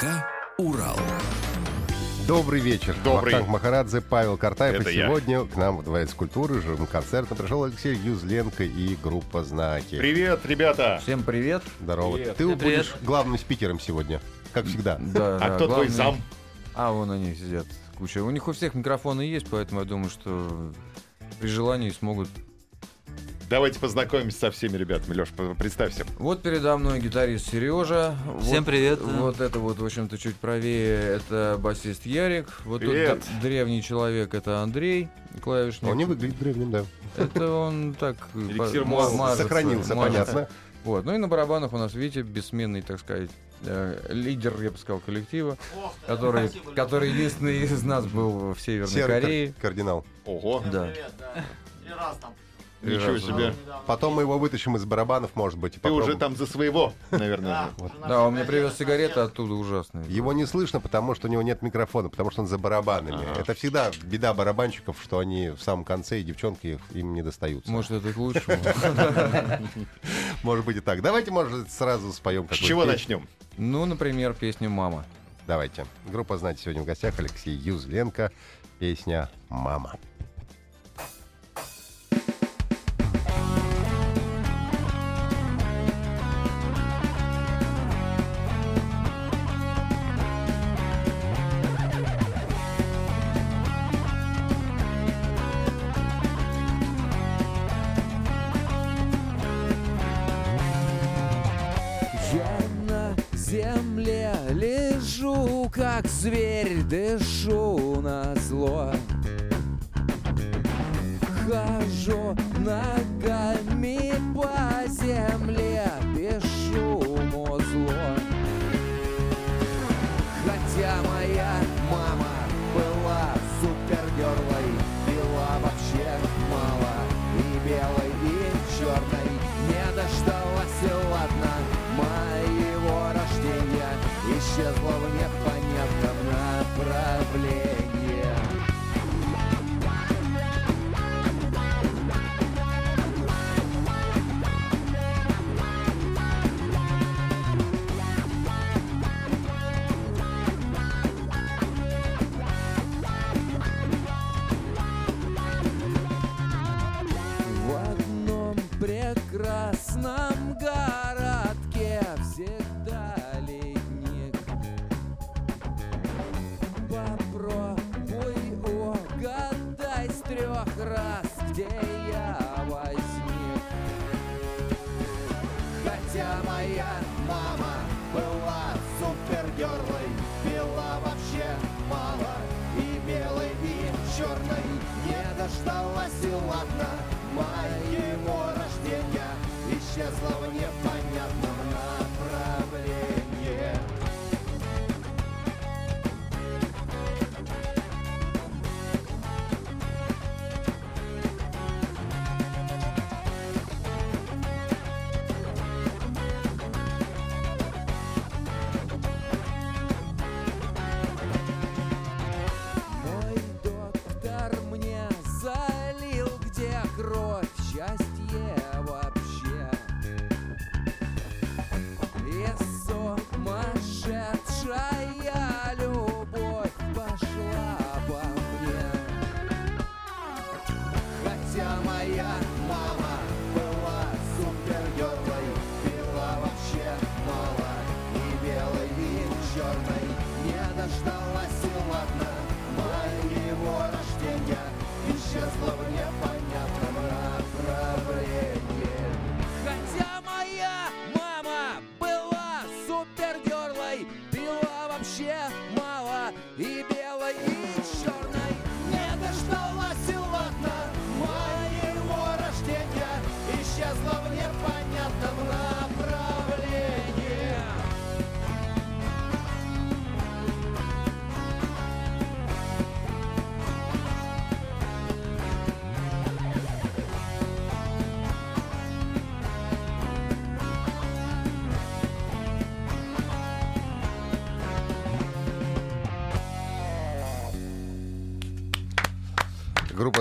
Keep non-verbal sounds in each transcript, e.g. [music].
ДК «Урал». Добрый вечер. Добрый. Вахтанг Махарадзе, Павел Картаев. Это и я. сегодня к нам в Дворец культуры живым концертом пришел Алексей Юзленко и группа «Знаки». Привет, ребята! Всем привет. Здорово. Привет. Ты привет. будешь главным спикером сегодня, как всегда. Да, А да, кто твой главный- зам? А, вон они сидят. Куча. У них у всех микрофоны есть, поэтому я думаю, что при желании смогут. Давайте познакомимся со всеми ребятами. Леш, представься. Вот передо мной гитарист Сережа. Всем вот, привет. Вот это вот, в общем-то, чуть правее, это басист Ярик. Вот Привет. тут древний человек, это Андрей, клавишник. Он не выглядит древним, да. Это он так... [laughs] Эликсир Сохранился, мажется. понятно. Вот. Ну и на барабанах у нас, видите, бессменный, так сказать, э, лидер, я бы сказал, коллектива, который, который единственный из нас был в Северной Серый кар- Корее. кардинал. Ого, Да. Три раза там. Ничего раза. себе. Потом мы его вытащим из барабанов, может быть. и Ты попробуем. уже там за своего, наверное. Вот. Да, он мне привез сигареты оттуда ужасные. Его не слышно, потому что у него нет микрофона, потому что он за барабанами. Это всегда беда барабанщиков, что они в самом конце, и девчонки им не достаются. Может, это к лучшему. [laughs] Может быть и так. Давайте, может, сразу споем С чего начнем? Ну, например, песню «Мама». Давайте. Группа «Знаете» сегодня в гостях Алексей Юзленко. Песня «Мама». Лежу, как зверь, дышу на зло. Хожу ногами по земле, пишу мама была супергерлой, пила вообще мало и белой, и черной. Не дождалась, и ладно, моего рождения исчезла в непонятном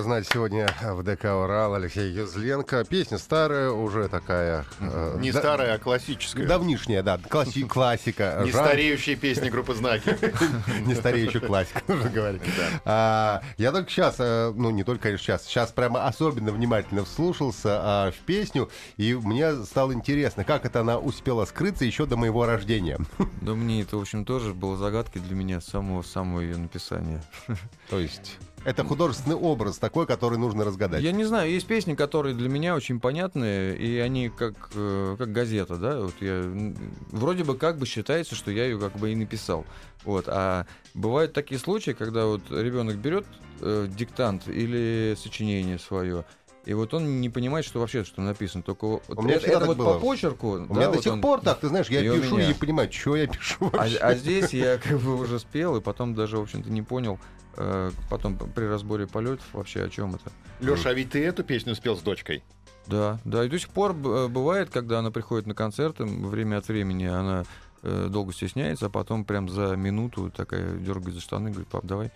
«Знать» сегодня в ДК «Урал». Алексей Юзленко. Песня старая, уже такая... э, Не да- старая, а классическая. Давнишняя, да, класси- классика. Не Жанр- стареющие песни группы «Знаки». [laughs] Не стареющая классика, нужно говорить. А, Я только сейчас, э, ну не только, конечно, сейчас, сейчас прямо особенно внимательно вслушался а, в песню, и мне стало интересно, как это она успела скрыться еще до моего рождения. Да мне это, в общем, тоже было загадкой для меня с самого-самого ее написания. То есть это художественный образ такой, который нужно разгадать. Я не знаю, есть песни, которые для меня очень понятны, и они как, э, как газета, да, вот я, вроде бы как бы считается, что я ее как бы и написал, вот, а бывают такие случаи, когда вот ребенок берет э, диктант или сочинение свое, и вот он не понимает, что вообще что написано, только вот У меня это, это вот было. по почерку, У да, меня до вот сих он- пор так, ты знаешь, я и пишу и меня. не понимаю, что я пишу а, вообще. а здесь я как бы уже спел, и потом даже, в общем-то, не понял, э, потом при разборе полетов вообще о чем это. Леша, а ведь ты эту песню спел с дочкой? Да, да, и до сих пор э, бывает, когда она приходит на концерты, время от времени она э, долго стесняется, а потом прям за минуту такая дергает за штаны, говорит, пап, давай,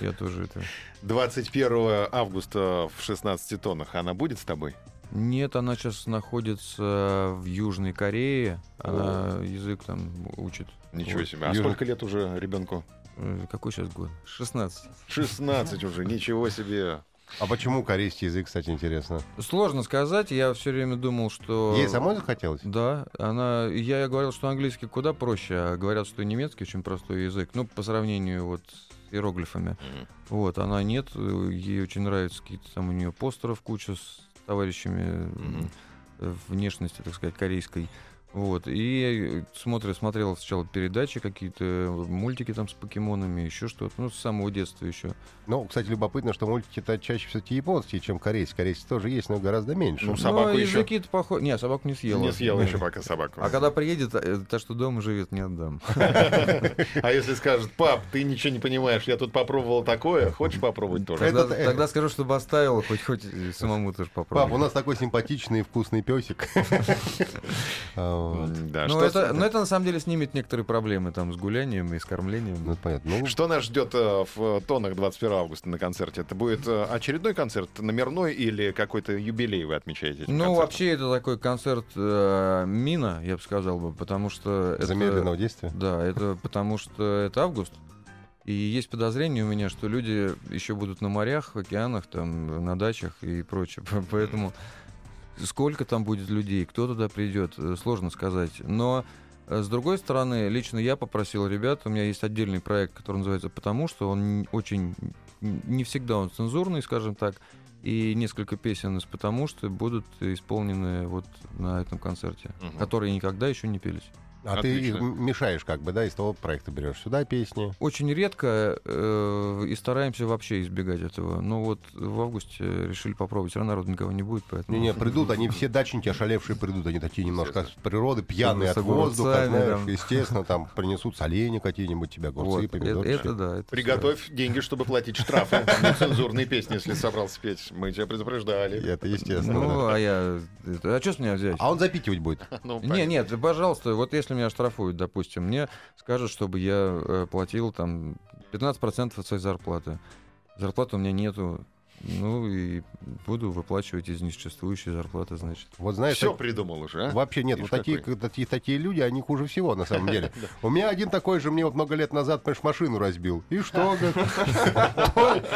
я тоже это... 21 августа в 16 тоннах она будет с тобой? Нет, она сейчас находится в Южной Корее, она язык там учит. Ничего Вот. себе. А Южно- сколько лет уже ребенку? Э, Какой сейчас год? 16. 16 уже, ничего себе. А почему корейский язык, кстати, интересно? Сложно сказать, я все время думал, что... Ей самой захотелось? Да, она, я говорил, что английский куда проще, а говорят, что немецкий очень простой язык, ну, по сравнению вот с иероглифами. Вот, она нет, ей очень нравятся какие-то там у нее постеров куча с товарищами э, внешности, так сказать, корейской. Вот, и смотрел, смотрел сначала передачи какие-то, мультики там с покемонами, еще что-то, ну, с самого детства еще. Ну, кстати, любопытно, что мультики-то чаще все-таки японские, чем корейские. Корейские тоже есть, но гораздо меньше. Ну, собаку Но еще- языки-то похожи. Не, собаку не съела. Не съел Да. еще пока собаку. А когда приедет, э, та, что дома живет, не отдам. [laughs] А если скажет, пап, ты ничего не понимаешь, я тут попробовал такое, хочешь попробовать тоже? Тогда, тогда скажу, чтобы оставил, хоть хоть самому тоже Пап, у попробовать. нас такой симпатичный и вкусный песик. [laughs] Вот. Да, Ну что, это, ну, это на самом деле снимет некоторые проблемы там с гулянием и с кормлением. Ну, понятно. Ну, что нас ждет э, в тонах 21 августа на концерте? Это будет э, очередной концерт, номерной или какой-то юбилей вы отмечаете? Ну, концертом? вообще, это такой концерт э, мина, я бы сказал бы, потому что... это- замедленного действия. Да, это потому что это август. И есть подозрение у меня, что люди еще будут на морях, в океанах, там, на дачах и прочее. [laughs] Поэтому сколько там будет людей, кто туда придет, э, сложно сказать. Но э, с другой стороны, лично я попросил ребят, у меня есть отдельный проект, который называется «Потому что», он очень, не всегда он цензурный, скажем так, и несколько песен из «Потому что» будут исполнены вот на этом концерте, Мгм. которые никогда еще не пелись. А Отлично. ты мешаешь как бы, да, из того проекта берешь сюда песни. Очень редко э, и стараемся вообще избегать этого. Но вот в августе решили попробовать. Рано народу никого не будет, поэтому... Не-не, [laughs] придут, они все дачники ошалевшие придут, они такие немножко с природы, пьяные от воздуха, знаешь, там. естественно, там принесут соленья какие-нибудь, тебе огурцы, Вот, это, помидорчики. это да. это Приготовь деньги, чтобы платить штрафы. Нецензурные песни, если собрался петь. Мы тебя предупреждали. Это естественно. Ну, а я... а что с меня взять? А он запикивать будет. [laughs] Ну, Не, нет, пожалуйста, вот если меня штрафуют, допустим, мне скажут, чтобы я э, платил там 15% от своей зарплаты. Зарплаты у меня нету. Ну и буду выплачивать из несуществующей зарплаты, значит. Вот знаешь, Все так- придумал уже, а? Вообще нет, Видишь, вот такие, такие, такие люди, они хуже всего, на самом деле. [laughs] У меня один такой же мне вот много лет назад, понимаешь, машину разбил. И что?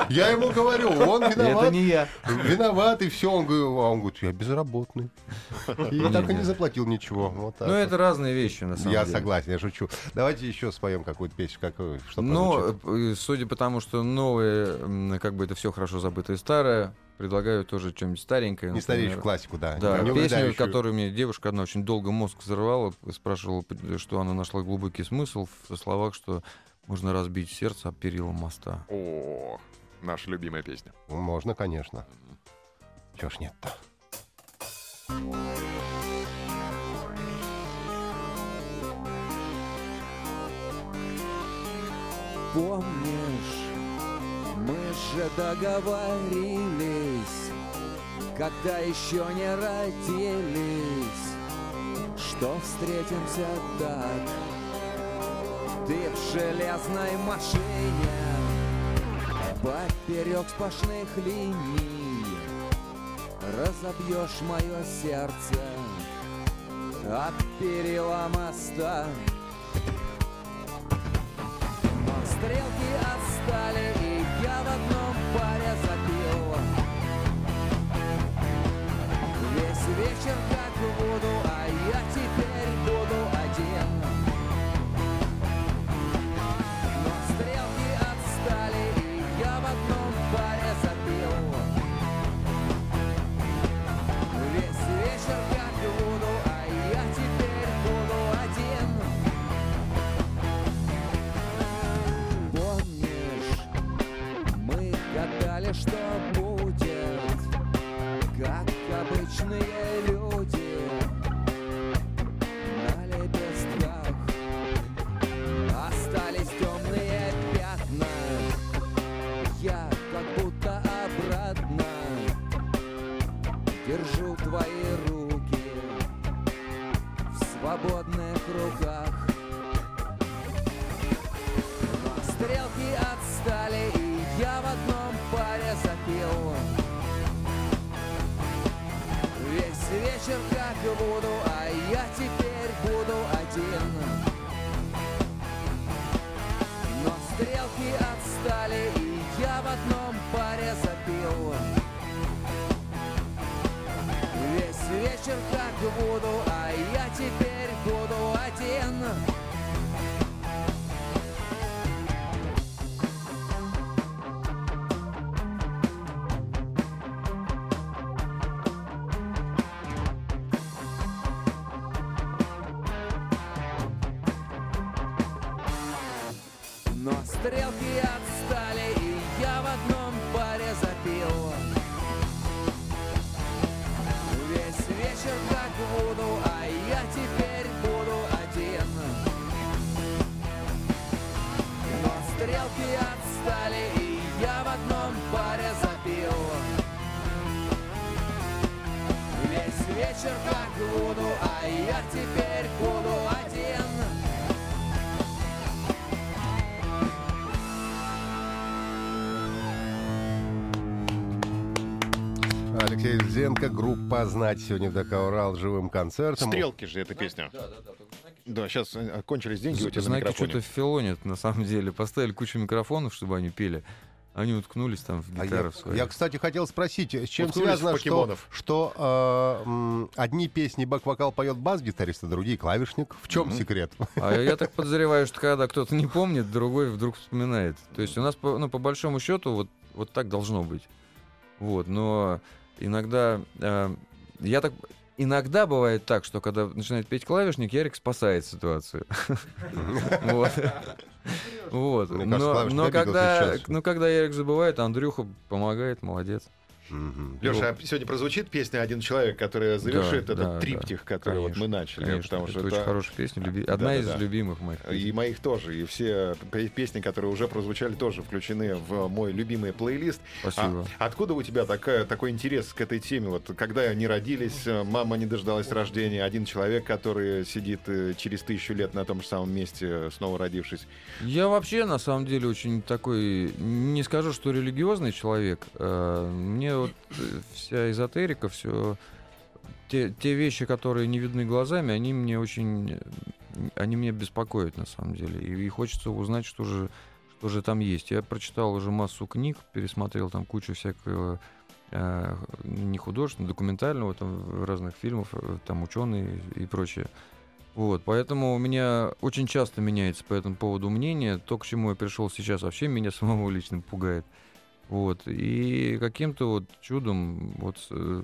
Я ему говорю, он Это виноват. не я. Виноват, и все. Он говорит, а он говорит, я безработный. И так и не заплатил ничего. Ну, это разные вещи, на самом Я деле. согласен, я шучу. Давайте еще споем какую-то песню, Но, прозвучит. э, судя по тому, что новые, как бы это все хорошо забытое старое, предлагаю тоже что-нибудь старенькое. Не стареющую классику, да. Да, не песню, которую мне девушка одна очень долго мозг взрывала, спрашивала, что она нашла глубокий смысл в словах, что можно разбить сердце об перила моста. О, наша любимая песня. Ну, Можно, конечно. Чего ж нет-то? Помнишь, мы же договорились, когда еще не родились, что встретимся так. Ты в железной машине, Поперек сплошных линий Разобьешь мое сердце От перила моста Но стрелки отстали И одном паре запил Весь вечер как в воду А я Но стрелки отстали, группа «Знать» сегодня в ДК «Урал» живым концертом. Стрелки же это песня. Да, сейчас кончились деньги у тебя Знаки что-то филонят, на самом деле. Поставили кучу микрофонов, чтобы они пели. Они уткнулись там в А гитары я, кстати, хотел спросить, с чем Уткнулись связано, что, покемонов. что э, м, одни песни бэк-вокал поет бас-гитарист, а другие клавишник? В чем секрет? А я так подозреваю, что когда кто-то не помнит, другой вдруг вспоминает. То есть у нас, по, ну, по большому счету, вот, вот так должно быть. Вот, но иногда... э, я так... Иногда бывает так, что когда начинает петь клавишник, Ярик спасает ситуацию. [laughs] Вот. Но когда Ярик забывает, Андрюха помогает, молодец. Мгм. Леша, а сегодня прозвучит песня «Один человек», которая завершит Да, этот да, триптих, да, который вот конечно, мы начали. Конечно, потому это что очень это- хорошая песня, люби- одна из Да-да-да. любимых моих. И моих тоже. И все п- песни, которые уже прозвучали, тоже включены в мой любимый плейлист. Спасибо. А откуда у тебя такая, такой интерес к этой теме? Вот когда они родились, э, мама не дождалась рождения, один человек, который сидит э, через тысячу лет на том же самом месте, э, снова родившись. Я вообще, на самом деле, очень такой, не скажу, что религиозный человек. э, Мне вот э, вся эзотерика, все те, те вещи, которые не видны глазами, они мне очень, э, они меня беспокоят, на самом деле. И, и хочется узнать, что же, что же там есть. Я прочитал уже массу книг, пересмотрел там кучу всякого э, не художественного, документального, там разных фильмов, э, там ученые и прочее. Вот, поэтому у меня очень часто меняется по этому поводу мнение. То, к чему я пришел сейчас, вообще меня [laughs] самого лично пугает. Вот, и каким-то вот чудом, вот, э,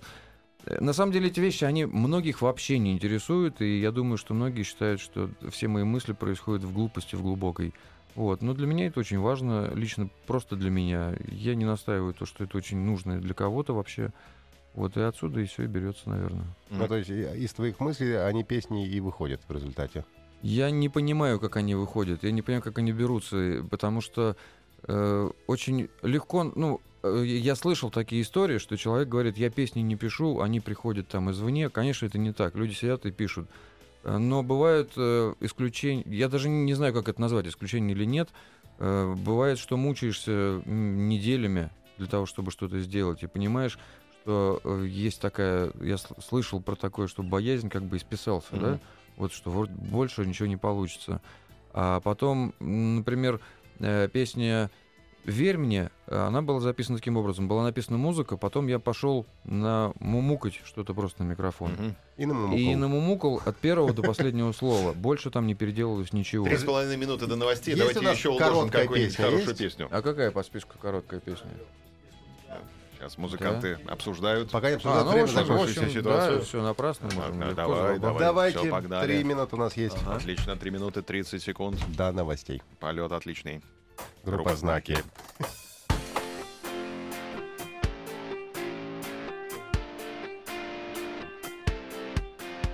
на самом деле эти вещи, они многих вообще не интересуют, и я думаю, что многие считают, что все мои мысли происходят в глупости, в глубокой. Вот, но для меня это очень важно, лично просто для меня. Я не настаиваю то, что это очень нужно для кого-то вообще. Вот, и отсюда и все и берется, наверное. Ну, то есть и- из твоих мыслей они песни и выходят в результате. Я не понимаю, как они выходят, я не понимаю, как они берутся, потому что э, очень легко, ну, э, я слышал такие истории, что человек говорит, я песни не пишу, они приходят там извне. Конечно, это не так. Люди сидят и пишут. Э, Но бывают э, исключения, я даже не знаю, как это назвать, исключение или нет. Э, бывает, что мучаешься неделями для того, чтобы что-то сделать, и понимаешь, что э, есть такая, я сл- слышал про такое, что боязнь как бы исписался, да, Мгм. вот что вот больше ничего не получится. А потом, например, э, песня «Верь мне», э, она была записана таким образом. Была написана музыка, потом я пошел на мумукать что-то просто на микрофон. Мгм. И на мумукал. И намумукал от первого до последнего слова. Больше там не переделалось ничего. Три с половиной минуты до новостей. Есть Давайте еще уложим короткая какую-нибудь песня, хорошую песню. А какая по списку короткая песня? Сейчас музыканты обсуждают. Пока не А, обсуждают ну, в время общем, в общем, ситуацию. да, все напрасно. можем Да, легко давай, давай. Давайте, погнали. три минуты у нас есть Отлично, 3 минуты 30 секунд. до новостей. Полет отличный. Группа «Знаки».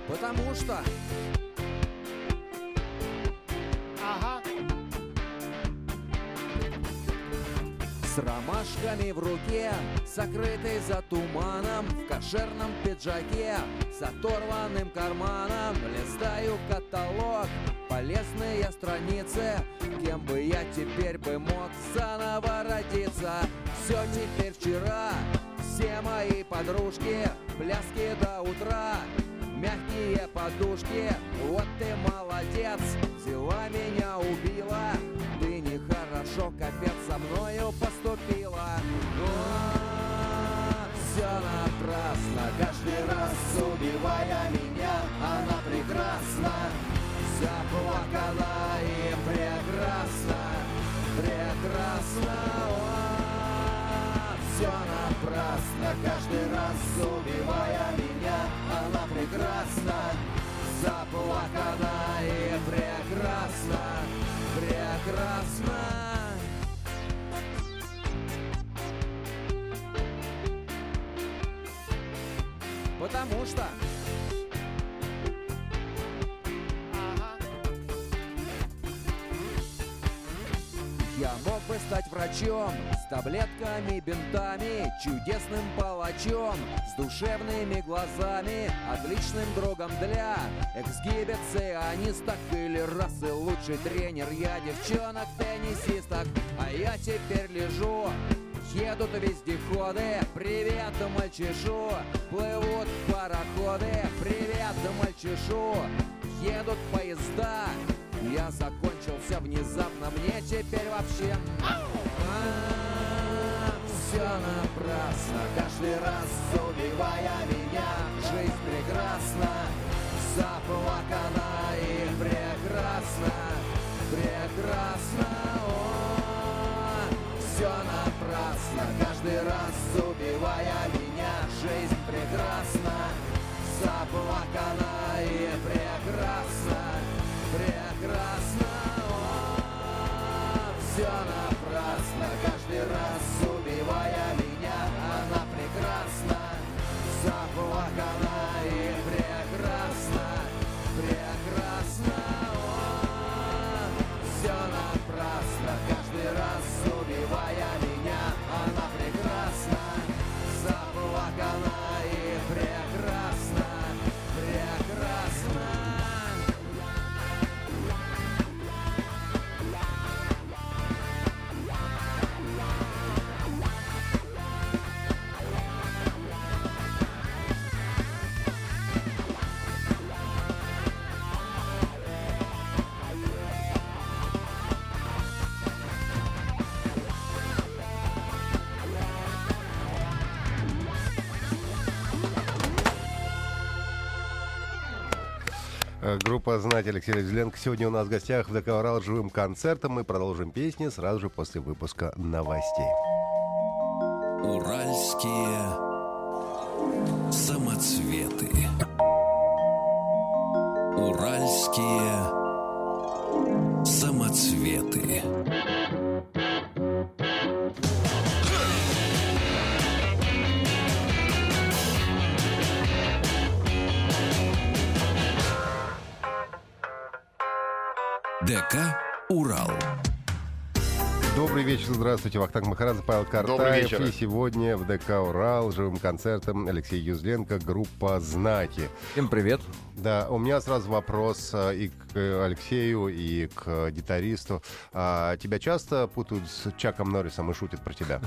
Потому что ромашками в руке, сокрытый за туманом В кошерном пиджаке, с оторванным карманом Листаю каталог, полезные страницы Кем бы я теперь бы мог заново родиться. Все теперь вчера, все мои подружки Пляски до утра, мягкие подушки. Вот ты молодец, взяла меня, убила. Ты нехорошо, капец, со мною поступила. Все напрасно, каждый раз убивая меня Она прекрасна, заплакана и прекрасна. Прекрасна, все напрасно. Каждый раз убивая меня Потому что Я мог бы стать врачом С таблетками, бинтами Чудесным палачом С душевными глазами Отличным другом для Эксгибиционисток Или расы лучший тренер. Я девчонок-теннисисток А я теперь лежу Едут вездеходы, привет, мальчишу. Плывут пароходы, привет, мальчишу. Едут поезда, я закончился внезапно, мне теперь вообще все напрасно, каждый раз убивая меня, жизнь прекрасна, заплакана и прекрасна, прекрасна, раз убивая Э, Группа «Знать» Алексей Зеленко. Сегодня у нас в гостях в «Урал» живым концертом. Мы продолжим песни сразу же после выпуска новостей. Уральские самоцветы. Уральские самоцветы. ДК «Урал». Добрый вечер, здравствуйте. Вахтанг Махарадзе, Павел Добрый Картаев. вечер. И сегодня в ДК «Урал» живым концертом Алексей Юзленко, группа «Знаки». Всем привет. Да, у меня сразу вопрос э, и к э, Алексею, и к гитаристу. А, тебя часто путают с Чаком Норрисом и шутят про тебя?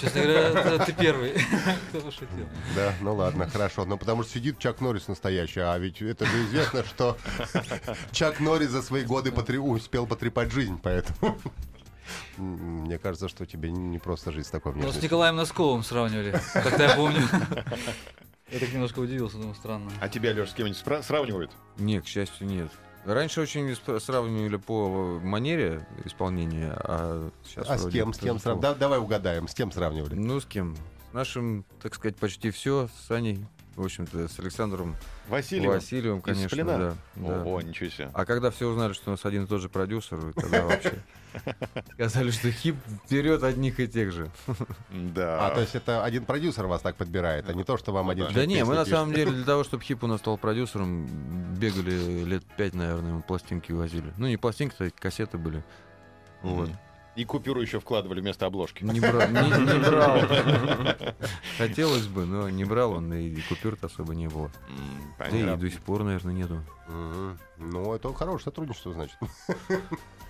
Честно говоря, ты первый, [laughs] кто пошутил. Да, ну ладно, хорошо. Ну потому что сидит Чак Норрис настоящий, а ведь это же известно, что [laughs] Чак Норрис за свои годы успел потрепать жизнь, поэтому... Мне кажется, что тебе не просто жизнь такой Ну, с. Николаем Носковым сравнивали, как-то я помню. Я так немножко удивился, думаю, странно. А тебя, Леш, с кем-нибудь спра- сравнивают? Не, к счастью, нет. Раньше очень сравнивали по манере исполнения, а сейчас А с кем, с кем сравнивали? давай угадаем, с кем сравнивали? Ну, с кем? С нашим, так сказать, почти все, с Аней, в общем-то, с Александром Васильев? Васильевым, конечно, да. да. Ого, ничего себе. А когда все узнали, что у нас один и тот же продюсер, тогда вообще [laughs] сказали, что хип берет одних и тех же. Да. А, то есть это один продюсер вас так подбирает, а не то, что вам один да. Не, мы на самом деле для того, чтобы хип у нас стал продюсером, бегали лет пять, наверное, пластинки возили. Ну, не пластинки, то кассеты были. Вот. И купюру еще вкладывали вместо обложки. Не, бра- не- не [laughs] брал. Хотелось бы, но не брал он, и купюр-то особо не было. М, Да и Понятно. до сих пор, наверное, нету. Ну, это хорошее сотрудничество, значит. [laughs]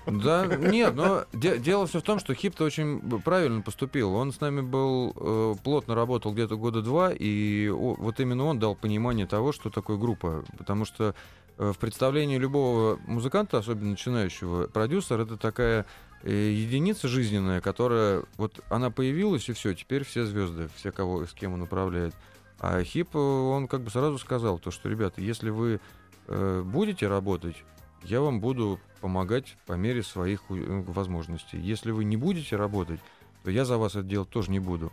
Да, нет, но де- дело все в том, что Хип-то очень правильно поступил. Он с нами был, э, плотно работал где-то года два, и о- вот именно он дал понимание того, что такое группа. Потому что э, в представлении любого музыканта, особенно начинающего, продюсер — это такая единица жизненная, которая вот она появилась, и все, теперь все звезды, все, кого, с кем он управляет. А Хип, э, он как бы сразу сказал, то, что, ребята, если вы э, будете работать, я вам буду помогать по мере своих э, возможностей. Если вы не будете работать, то я за вас это делать тоже не буду.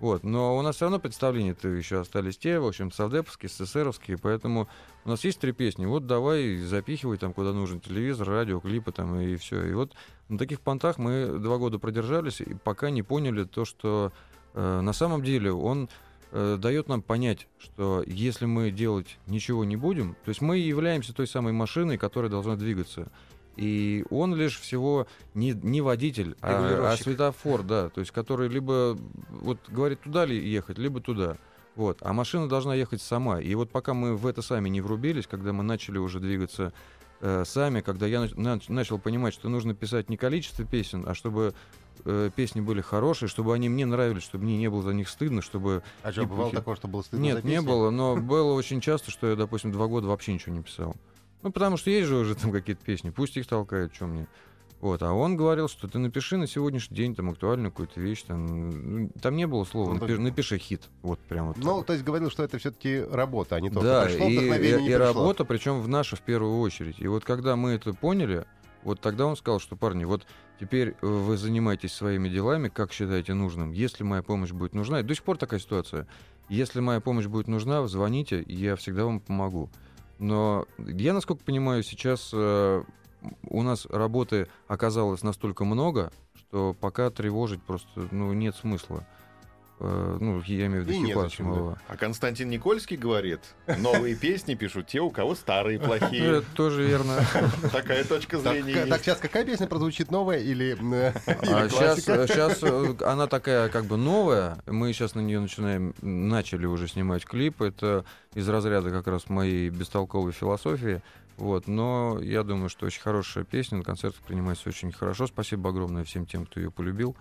Вот. Но у нас все равно представления-то еще остались те, в общем, совдеповские, СССРовские, поэтому у нас есть три песни. Вот давай запихивай там, куда нужен телевизор, радио, клипы там и все. И вот на таких понтах мы два года продержались, и пока не поняли то, что э, на самом деле он э, дает нам понять, что если мы делать ничего не будем, то есть мы являемся той самой машиной, которая должна двигаться. И он лишь всего не, не водитель, а, а светофор, да, то есть который либо вот говорит туда ли ехать, либо туда. Вот. А машина должна ехать сама. И вот пока мы в это сами не врубились, когда мы начали уже двигаться э, сами, когда я нач- нач- начал понимать, что нужно писать не количество песен, а чтобы э, песни были хорошие, чтобы они мне нравились, чтобы мне не было за них стыдно, чтобы... А что, бывало пухи. такое, что было стыдно Нет, не было, но было очень часто, что я, допустим, два года вообще ничего не писал. Ну, потому что есть же уже там какие-то песни, пусть их толкают, что мне. Вот, а он говорил, что ты напиши на сегодняшний день там актуальную какую-то вещь, там, там не было слова, Ну, напи- так- напиши хит, вот прям вот. Ну, то есть говорил, что это все-таки работа, а не то, да, что пришло и, и- и работа, причем в нашу в первую очередь. И вот когда мы это поняли, вот тогда он сказал, что парни, вот теперь э, вы занимаетесь своими делами, как считаете нужным. Если моя помощь будет нужна, и до сих пор такая ситуация. Если моя помощь будет нужна, звоните, я всегда вам помогу. Но я, насколько понимаю, сейчас э, у нас работы оказалось настолько много, что пока тревожить просто ну, нет смысла. Э, ну, я имею в виду И Хипа незачем, да. А Константин Никольский говорит, новые песни пишут те, у кого старые Ну, плохие. [laughs] Это тоже верно. [laughs] Такая точка зрения так сейчас какая песня прозвучит новая или, э, А сейчас, сейчас [laughs] она такая как бы новая. Мы сейчас на нее начинаем, начали уже снимать клип. Это из разряда как раз моей бестолковой философии. Вот, но я думаю, что очень хорошая песня на концертах принимается очень хорошо. Спасибо огромное всем тем, кто ее полюбил.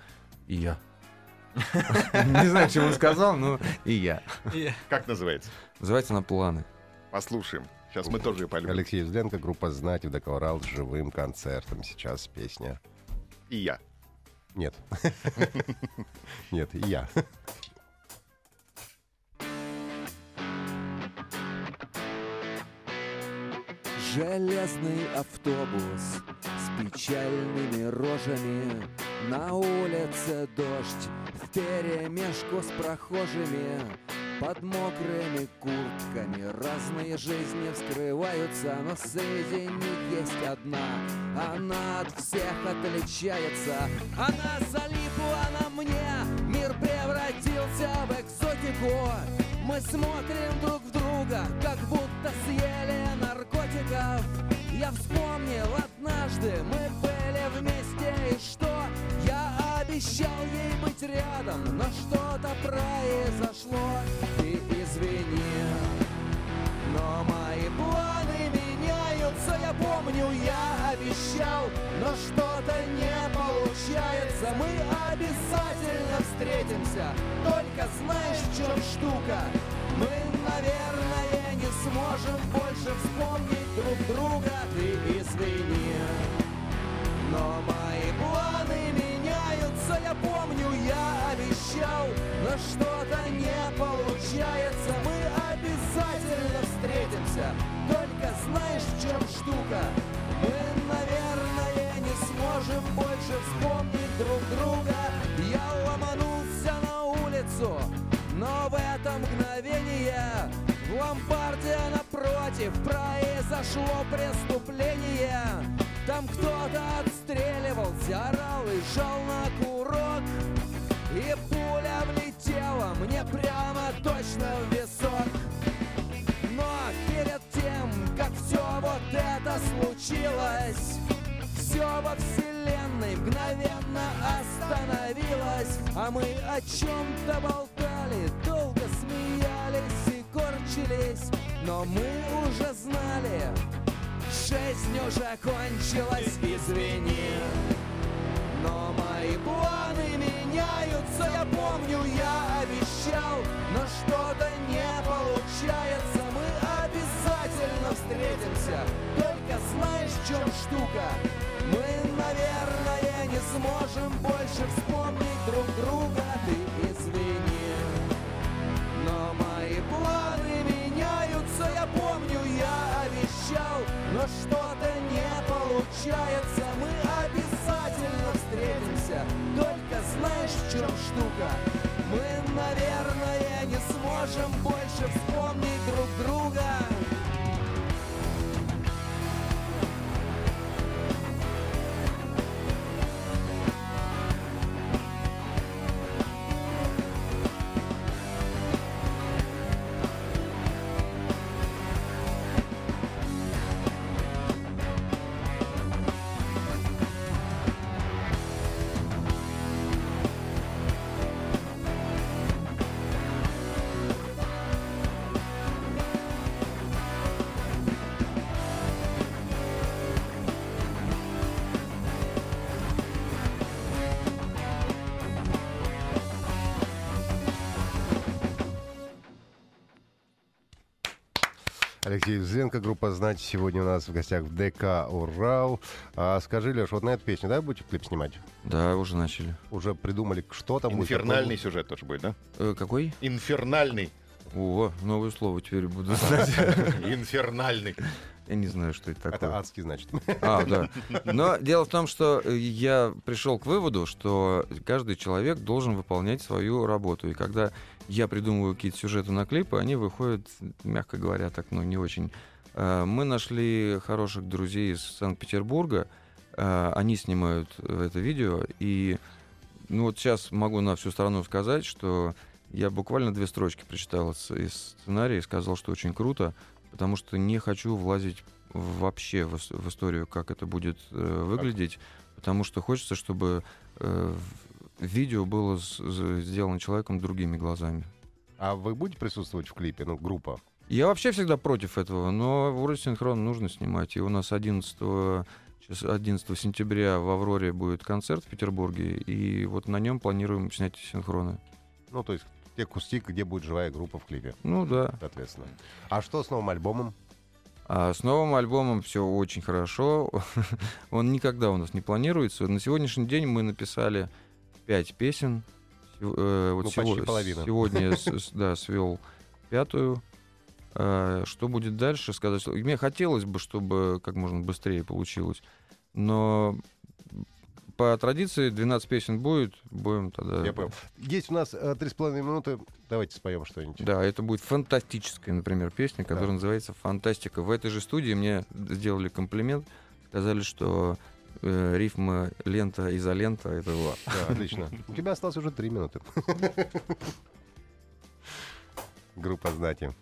И я. Не знаю, чего он сказал, но и я. Как называется? Называется она «Планы». Послушаем. Сейчас мы тоже ее полюбим. Алексей Юзленко, группа «Знать» «Урал» с живым концертом. Сейчас песня. И я. Нет. [laughs] Нет, и я. Железный автобус с печальными рожами На улице дождь в перемешку с прохожими. Под мокрыми куртками разные жизни вскрываются Но среди них есть одна, она от всех отличается. Она залипла на мне, мир превратился в экзотику. Мы смотрим друг в друга, как будто съели наркотиков. Я вспомнил однажды, мы были вместе И что обещал ей быть рядом, но что-то произошло, и извини. Но мои планы меняются, я помню, я обещал, но что-то не получается. Мы обязательно встретимся, только знаешь, в чем штука? Мы, наверное, не сможем больше вспомнить друг друга, ты извини. Но мои планы меняются, я помню, я обещал, но что-то не получается. Мы обязательно встретимся, только знаешь, в чем штука? Мы, наверное, не сможем больше вспомнить друг друга. Я ломанулся на улицу, но в это мгновение в ломбарде напротив произошло преступление. Там кто-то отстреливался, орал и жал на курок. Мне прямо точно в висок. Но перед тем, как все вот это случилось, все во вселенной мгновенно остановилось, а мы о чем-то болтали, долго смеялись и корчились, но мы уже знали, жизнь уже кончилась, извини. Но мои планы меняются, я помню, я обещал, но что-то не получается. Мы обязательно встретимся, только знаешь, в чем штука? Мы, наверное, не сможем больше вспомнить друг друга, ты извини. Но мои планы меняются, я помню, я обещал, но что-то не получается. Штука? Мы, наверное, не сможем больше вспомнить друг друга. Алексей Зенко, группа «Знать». Сегодня у нас в гостях в ДК «Урал». А, скажи, Леш, вот на эту песню, да, будете клип снимать? Да, уже начали. Уже придумали, что там будет? Инфернальный сюжет тоже будет, да? Э, какой? Инфернальный. О, новое слово теперь буду [laughs] знать. Инфернальный. Я не знаю, что это такое. Это адский, значит. А, да. Но дело в том, что э, я пришел к выводу, что каждый человек должен выполнять свою работу. И когда я придумываю какие-то сюжеты на клипы, они выходят, мягко говоря, так, ну, не очень. Э, Мы нашли хороших друзей из Санкт-Петербурга. Э, Они снимают э, это видео. И ну, вот сейчас могу на всю страну сказать, что я буквально две строчки прочитал из сценария и сказал, что очень круто, потому что не хочу влазить вообще в, ис- в историю, как это будет э, выглядеть, потому что хочется, чтобы э, видео было сделано человеком другими глазами. А вы будете присутствовать в клипе, ну, группа? Я вообще всегда против этого, но вроде синхрон нужно снимать. И у нас 11, сейчас 11 сентября в «Авроре» будет концерт в Петербурге, и вот на нем планируем снять синхроны. Ну, то есть те куски, где будет живая группа в клипе, Ну да. соответственно. А что с новым альбомом? А с новым альбомом все очень хорошо. [laughs] Он никогда у нас не планируется. На сегодняшний день мы написали пять песен. Э, вот Ну, почти сего- половина. Сегодня [laughs] да, свел пятую. А, Что будет дальше, сказать. Мне хотелось бы, чтобы как можно быстрее получилось. Но по традиции 12 песен будет, будем тогда... Я понял. Есть у нас э, три с половиной минуты. Давайте споем что-нибудь. Да, это будет фантастическая, например, песня, которая Да. называется «Фантастика». В этой же студии мне сделали комплимент, сказали, что э, рифма лента изолента это ва. [laughs] Да, отлично. У тебя осталось уже три минуты. [laughs] Группа «Знати».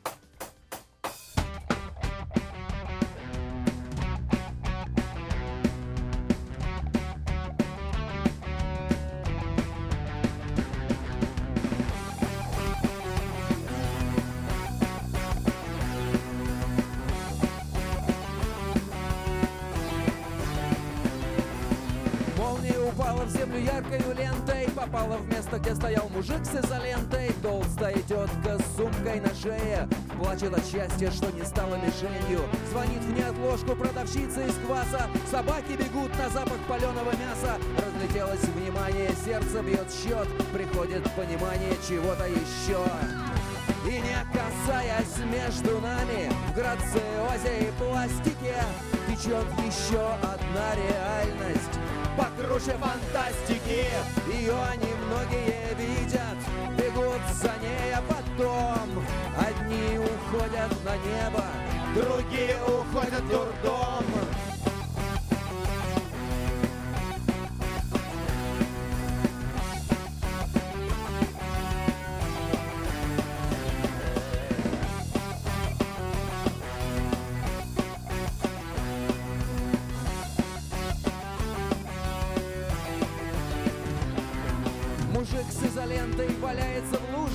Сердце бьет счет Приходит понимание чего-то еще. И не касаясь между нами В грациозе и пластике Течет еще одна реальность. Покруче фантастики Ее немногие видят Бегут за ней, а потом Одни уходят на небо Другие уходят в дурдом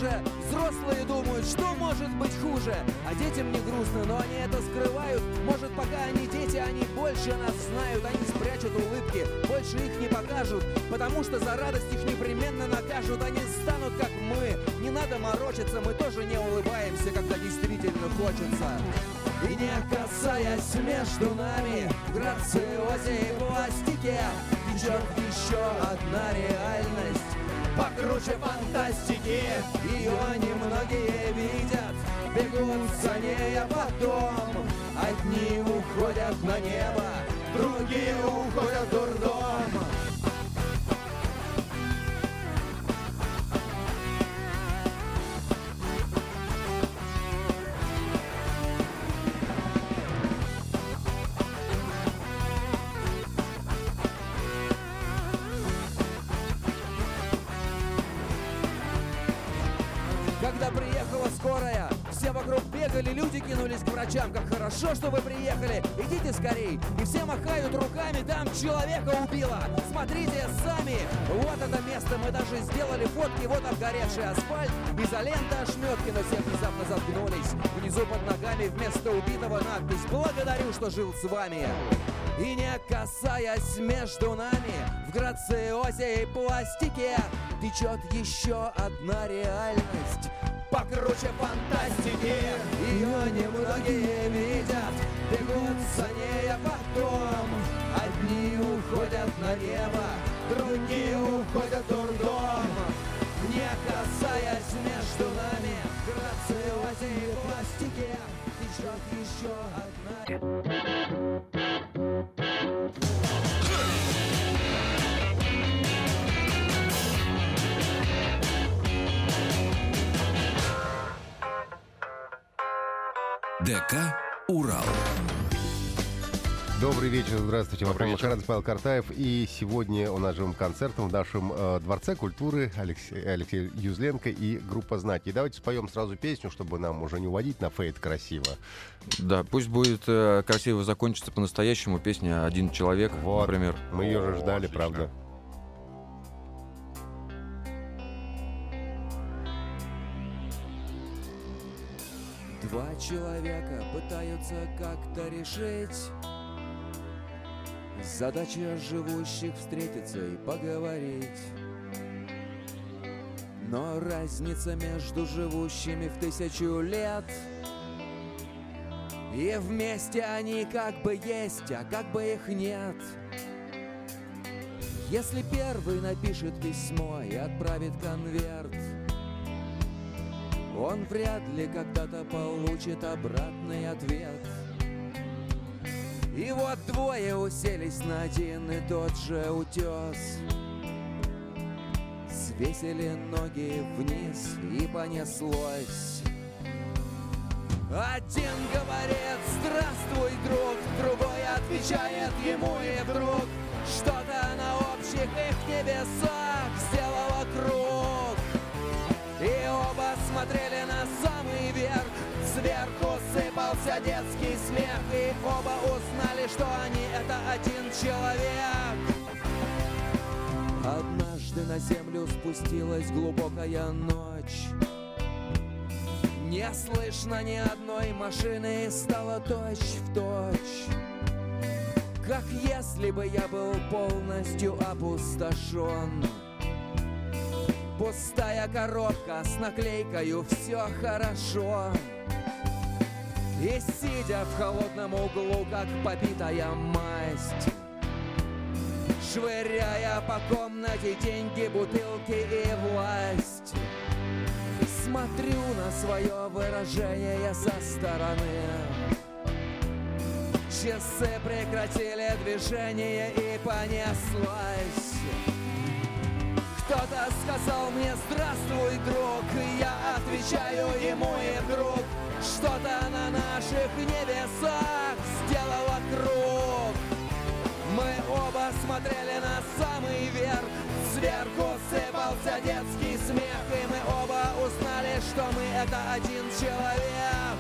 луже Взрослые думают, что может быть хуже. А детям не грустно, но они это скрывают. Может, пока они дети, они больше нас знают Они спрячут улыбки, больше их не покажут Потому что за радость их непременно накажут. Они станут как мы. Не надо морочиться, мы тоже не улыбаемся Когда действительно хочется. И не касаясь между нами грациозе и пластике Течет еще одна реальность покруче фантастики. Ее немногие видят, бегут за ней, а потом. Одни уходят на небо, другие уходят в дурдом врачам. Как хорошо, что вы приехали, идите скорей. И все махают руками, там человека убило. Смотрите сами, вот это место, мы даже сделали фотки, вот обгоревший асфальт. Изолента, ошметки, но все внезапно заткнулись. Внизу под ногами вместо убитого надпись «Благодарю, что жил с вами». И не касаясь между нами В грациозе и пластике Течет еще одна реальность Покруче фантастики. Ее немногие видят Бегут за ней, а потом Одни уходят на небо Другие уходят в дурдом Добрый вечер, здравствуйте. Добрый вечер. вечер. Павел Картаев. И сегодня у нас живым концертом в нашем э, Дворце культуры Алексей, Алексей Юзленко и группа «Знаки». И давайте споем сразу песню, чтобы нам уже не уводить на фейт красиво. Да, пусть будет э, красиво закончиться по-настоящему песня «Один человек», Вот. например. Мы ее же ждали, отлично. правда. Два человека пытаются как-то решить Задача живущих встретиться и поговорить Но разница между живущими в тысячу лет И вместе они как бы есть, а как бы их нет Если первый напишет письмо и отправит конверт он вряд ли когда-то получит обратный ответ. И вот двое уселись на один и тот же утес. Свесили ноги вниз и понеслось. Один говорит «Здравствуй, друг», другой отвечает ему и вдруг Что-то на общих их небесах сделало круг и оба смотрели на самый верх Сверху сыпался детский смех И оба узнали, что они это один человек. Однажды на землю спустилась глубокая ночь. Не слышно ни одной машины стало точь в точь Как если бы я был полностью опустошен Пустая коробка с наклейкою «Все хорошо» И сидя в холодном углу, как побитая масть Швыряя по комнате деньги, бутылки и власть Смотрю на свое выражение со стороны. Часы прекратили движение и понеслась. Кто-то сказал мне «Здравствуй, друг» Я отвечаю ему и вдруг Что-то на наших небесах сделало круг. Мы оба смотрели на самый верх. Сверху сыпался детский смех И мы оба узнали, что мы это один человек.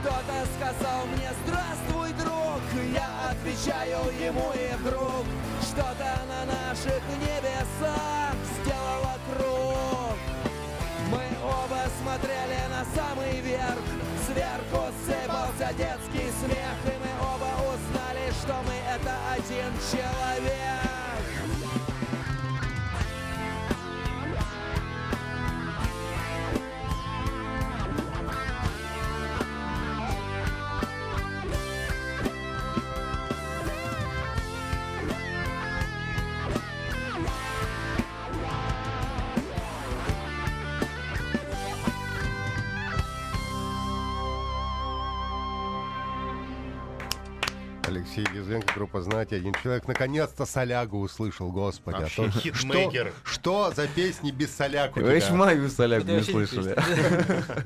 Кто-то сказал мне «Здравствуй, друг!» Я отвечаю ему и вдруг Что-то на наших небесах Сверху сыпался детский смех И мы оба узнали, что мы это один человек Алексей Лизенко, группа «Знать». Один человек наконец-то солягу услышал, господи. а то-. Что, что за песни без соляк у Вы ж тебя? мою соляку Это не слышали.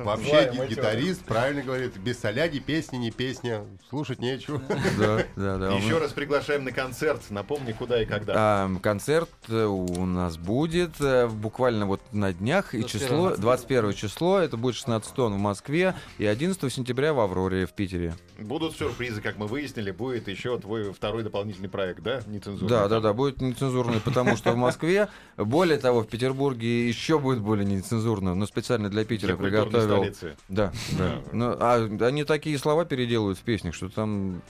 Вообще гитарист правильно говорит, без соляги песни не песня, слушать нечего. Да, да, да. Еще раз приглашаем на концерт. Напомни, куда и когда. А, концерт э, у нас будет э, буквально вот на днях, и 21 число, 21 число, это будет 16 тонн в Москве, и 11 сентября в Авроре в Питере. Будут сюрпризы, как мы выяснили. Будет еще твой второй дополнительный проект, да? Нецензурный. Да, да, да, будет нецензурный, потому что в Москве, более того, в Петербурге еще будет более нецензурно, но специально для Питера Для приготовил. столицы. Да, да. Ну, а они такие слова переделывают в песнях, что там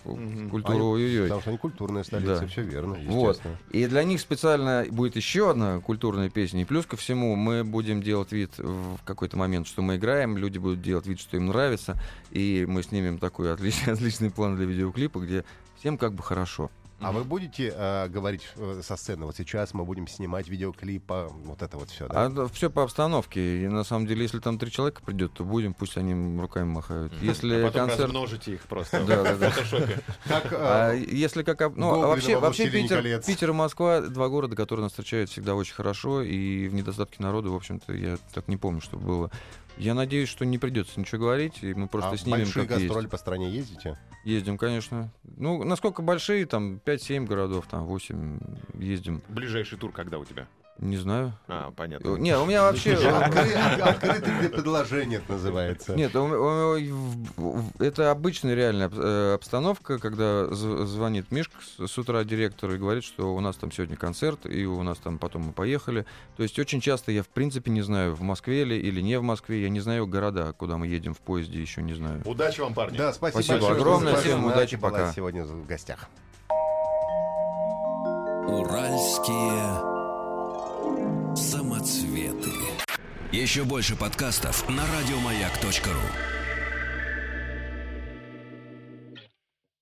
культура Они- ой-ой-ой. Потому что они культурная столица, Да. все верно, Вот. естественно. И для них специально будет еще одна культурная песня. И плюс ко всему мы будем делать вид в какой-то момент, что мы играем, люди будут делать вид, что им нравится, и мы снимем такой отличный, [laughs] отличный план для видеоклипа, где всем как бы хорошо. А вы будете э, говорить э, со сцены, вот сейчас мы будем снимать видеоклип, а, вот это вот все, да? А все по обстановке. И на самом деле, если там три человека придет, то будем, пусть они руками махают. Если А потом концерт. размножите их просто Да, в фотошопе. Как, э, А если как... Ну, вообще, во вообще «Властелине Питер, колец». Питер и Москва — два города, которые нас встречают всегда очень хорошо, и в недостатке народу, в общем-то, я так не помню, что было. Я надеюсь, что не придется ничего говорить, и мы просто а снимем большие как гастроли есть. по стране ездите? Ездим, конечно. Ну, насколько большие, там 5-7 городов, там 8 ездим. Ближайший тур когда у тебя? Не знаю. А, понятно. Не, у меня вообще... Откры- от- [laughs] Открытый для предложения это называется. Нет, это обычная реальная э, обстановка, когда звонит Мишка с утра директор и говорит, что у нас там сегодня концерт, и у нас там потом мы поехали. То есть очень часто я в принципе не знаю, в Москве ли или не в Москве, я не знаю города, куда мы едем в поезде, еще не знаю. Удачи вам, парни. Да, спасибо, Спасибо огромное, всем удачи, пока. сегодня в гостях. Уральские самоцветы. Еще больше подкастов на радиомаяк.ру.